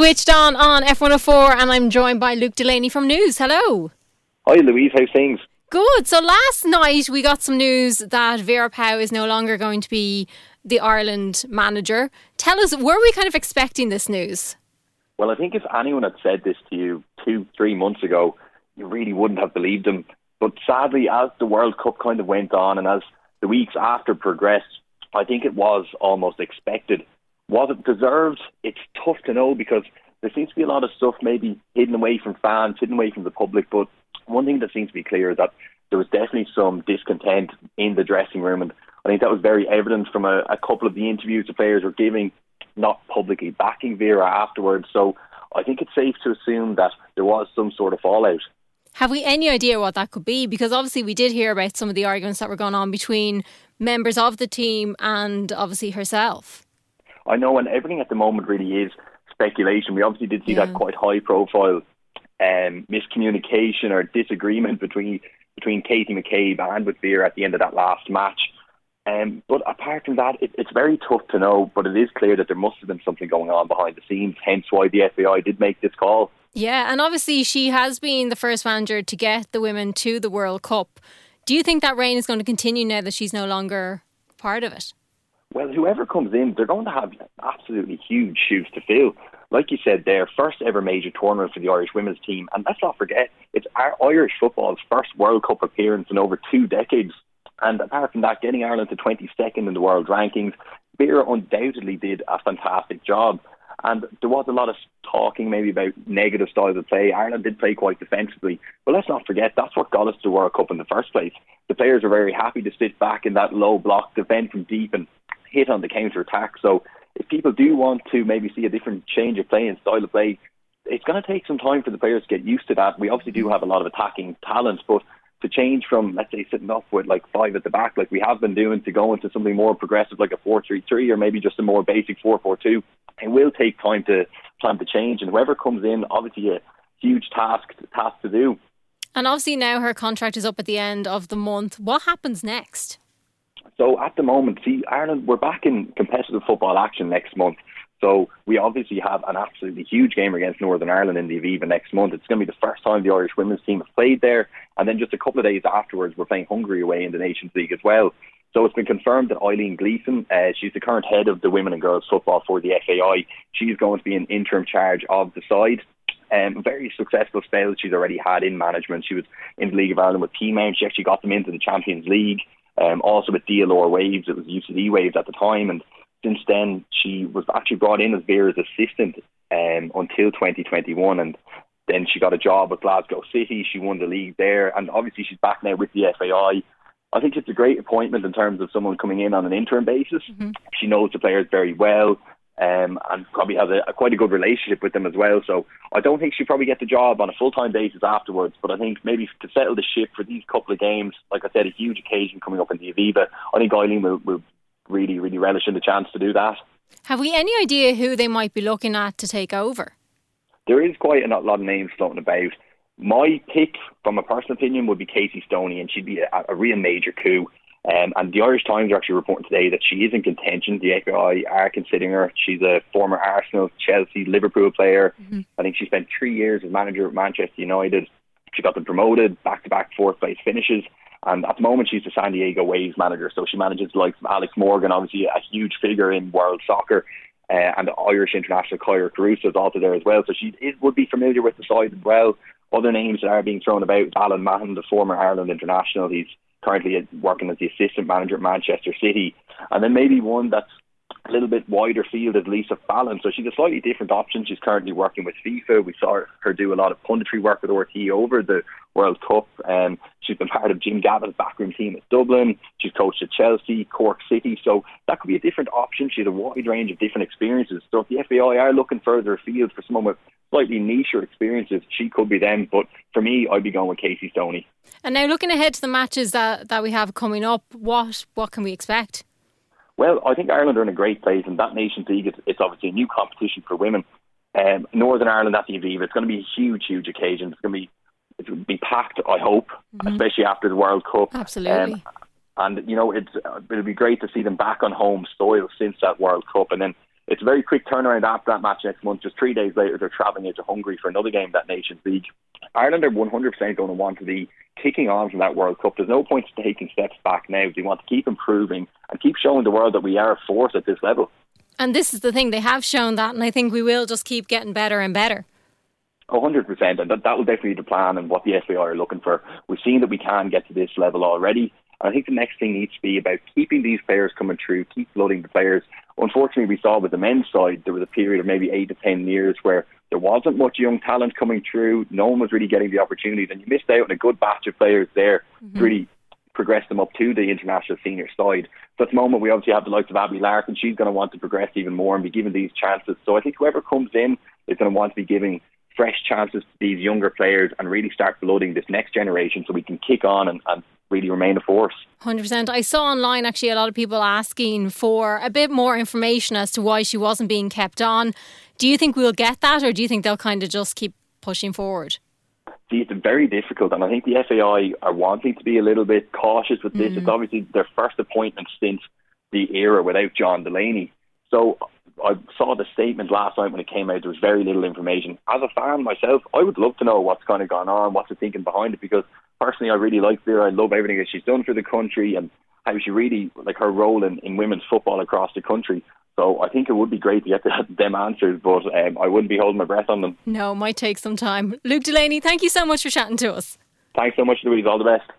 Switched on on FM104, and I'm joined by Luke Delaney from News. Hello. Hi, Louise. How's things? Good. So last night we got some news that Vera Pauw is no longer going to be the Ireland manager. Tell us, were we kind of expecting this news? Well, I think if anyone had said this to you two, three months ago, you really wouldn't have believed them. But sadly, as the World Cup kind of went on and as the weeks after progressed, I think it was almost expected. Was it deserved? It's tough to know because there seems to be a lot of stuff maybe hidden away from fans, hidden away from the public. But one thing that seems to be clear is that there was definitely some discontent in the dressing room. And I think that was very evident from a, a couple of the interviews the players were giving, not publicly backing Vera afterwards. So I think it's safe to assume that there was some sort of fallout. Have we any idea what that could be? Because obviously we did hear about some of the arguments that were going on between members of the team and obviously herself. I know, and everything at the moment really is speculation. We obviously did see yeah. that quite high profile um, miscommunication or disagreement between between Katie McCabe and with Vera at the end of that last match. Um, but apart from that, it, it's very tough to know. But it is clear that there must have been something going on behind the scenes. Hence why the FAI did make this call. Yeah, and obviously she has been the first manager to get the women to the World Cup. Do you think that reign is going to continue now that she's no longer part of it? Well, whoever comes in, they're going to have absolutely huge shoes to fill. Like you said, their first ever major tournament for the Irish women's team, and let's not forget, it's our Irish football's first World Cup appearance in over two decades. And apart from that, getting Ireland to 22nd in the world rankings, Vera undoubtedly did a fantastic job. And there was a lot of talking maybe about negative styles of play. Ireland did play quite defensively. But let's not forget, that's what got us to the World Cup in the first place. The players are very happy to sit back in that low block, defend from deep, and hit on the counter attack. So if people do want to maybe see a different change of play and style of play, it's going to take some time for the players to get used to that. We obviously do have a lot of attacking talent, but to change from let's say sitting off with like five at the back like we have been doing to go into something more progressive like a four three three or maybe just a more basic four four two, it will take time to plan to change and whoever comes in obviously a huge task task to do. And obviously now her contract is up at the end of the month. What happens next? So at the moment, see, Ireland, we're back in competitive football action next month. So we obviously have an absolutely huge game against Northern Ireland in the Aviva next month. It's going to be the first time the Irish women's team have played there. And then just a couple of days afterwards, we're playing Hungary away in the Nations League as well. So it's been confirmed that Eileen Gleeson, uh, she's the current head of the women and girls football for the FAI. She's going to be in interim charge of the side. Um, very successful spell she's already had in management. She was in the League of Ireland with Peamount. She actually got them into the Champions League. Um, also with DLR Waves, it was UCD Waves at the time, and since then she was actually brought in as Vera's assistant um, until 2021, and then she got a job with Glasgow City. She won the league there, and obviously she's back now with the FAI. I think it's a great appointment in terms of someone coming in on an interim basis. Mm-hmm. She knows the players very well um, and probably has a, a, quite a good relationship with them as well. So I don't think she'll probably get the job on a full time basis afterwards. But I think maybe to settle the ship for these couple of games, like I said, a huge occasion coming up in the Aviva. I think Eileen will, will really, really relish in the chance to do that. Have we any idea who they might be looking at to take over? There is quite a lot of names floating about. My pick, from a personal opinion, would be Casey Stoney, and she'd be a, a real major coup. Um, and the Irish Times are actually reporting today that she is in contention. The FAI are considering her. She's a former Arsenal, Chelsea, Liverpool player. Mm-hmm. I think she spent three years as manager at Manchester United. She got them promoted, back to back fourth place finishes. And at the moment, she's the San Diego Waves manager. So she manages of Alex Morgan, obviously a huge figure in world soccer. Uh, and the Irish international Kyra Carusa is also there as well. So she is, would be familiar with the side as well. Other names that are being thrown about Alan Mahon, the former Ireland international. He's currently working as the assistant manager at Manchester City. And then maybe one that's a little bit wider field is Lisa Fallon. So she's a slightly different option. She's currently working with FIFA. We saw her do a lot of punditry work with RTÉ over the World Cup. Um, she's been part of Jim Gavin's backroom team at Dublin. She's coached at Chelsea, Cork City. So that could be a different option. She has a wide range of different experiences. So if the FAI are looking further afield for someone with slightly niche experiences, she could be them. But for me, I'd be going with Casey Stoney. And now looking ahead to the matches that, that we have coming up, what what can we expect? Well, I think Ireland are in a great place, and that Nations League is it's obviously a new competition for women. Um, Northern Ireland at the Aviva, it's going to be a huge, huge occasion. It's going to be it will be packed, I hope, mm-hmm. especially after the World Cup. Absolutely. Um, and you know, it's it'll be great to see them back on home soil since that World Cup, and then it's a very quick turnaround after that match next month. Just three days later, they're travelling into Hungary for another game that Nations League. Ireland are 100% going to want to be kicking on from that World Cup. There's no point taking steps back now. They want to keep improving and keep showing the world that we are a force at this level. And this is the thing, they have shown that, and I think we will just keep getting better and better. 100%, and that, that will definitely be the plan and what the FAI are looking for. We've seen that we can get to this level already. And I think the next thing needs to be about keeping these players coming through, keep flooding the players. Unfortunately, we saw with the men's side, there was a period of maybe eight to 10 years where there wasn't much young talent coming through. No one was really getting the opportunities, and you missed out on a good batch of players there mm-hmm. to really progress them up to the international senior side. So at the moment, we obviously have the likes of Abbie Larkin. She's going to want to progress even more and be given these chances. So I think whoever comes in is going to want to be giving fresh chances to these younger players and really start flooding this next generation so we can kick on and, and really remain a force. 100%. I saw online actually a lot of people asking for a bit more information as to why she wasn't being kept on. Do you think we'll get that, or do you think they'll kind of just keep pushing forward? See, it's very difficult, and I think the FAI are wanting to be a little bit cautious with this. Mm. It's obviously their first appointment since the era without John Delaney. So I saw the statement last night when it came out. There was very little information. As a fan myself, I would love to know what's kind of gone on, what's the thinking behind it, because personally, I really like Vera. I love everything that she's done for the country and how she really like her role in, in women's football across the country. So I think it would be great to get them answers, but um, I wouldn't be holding my breath on them. No, might take some time. Luke Delaney, thank you so much for chatting to us. Thanks so much, Louise. All the best.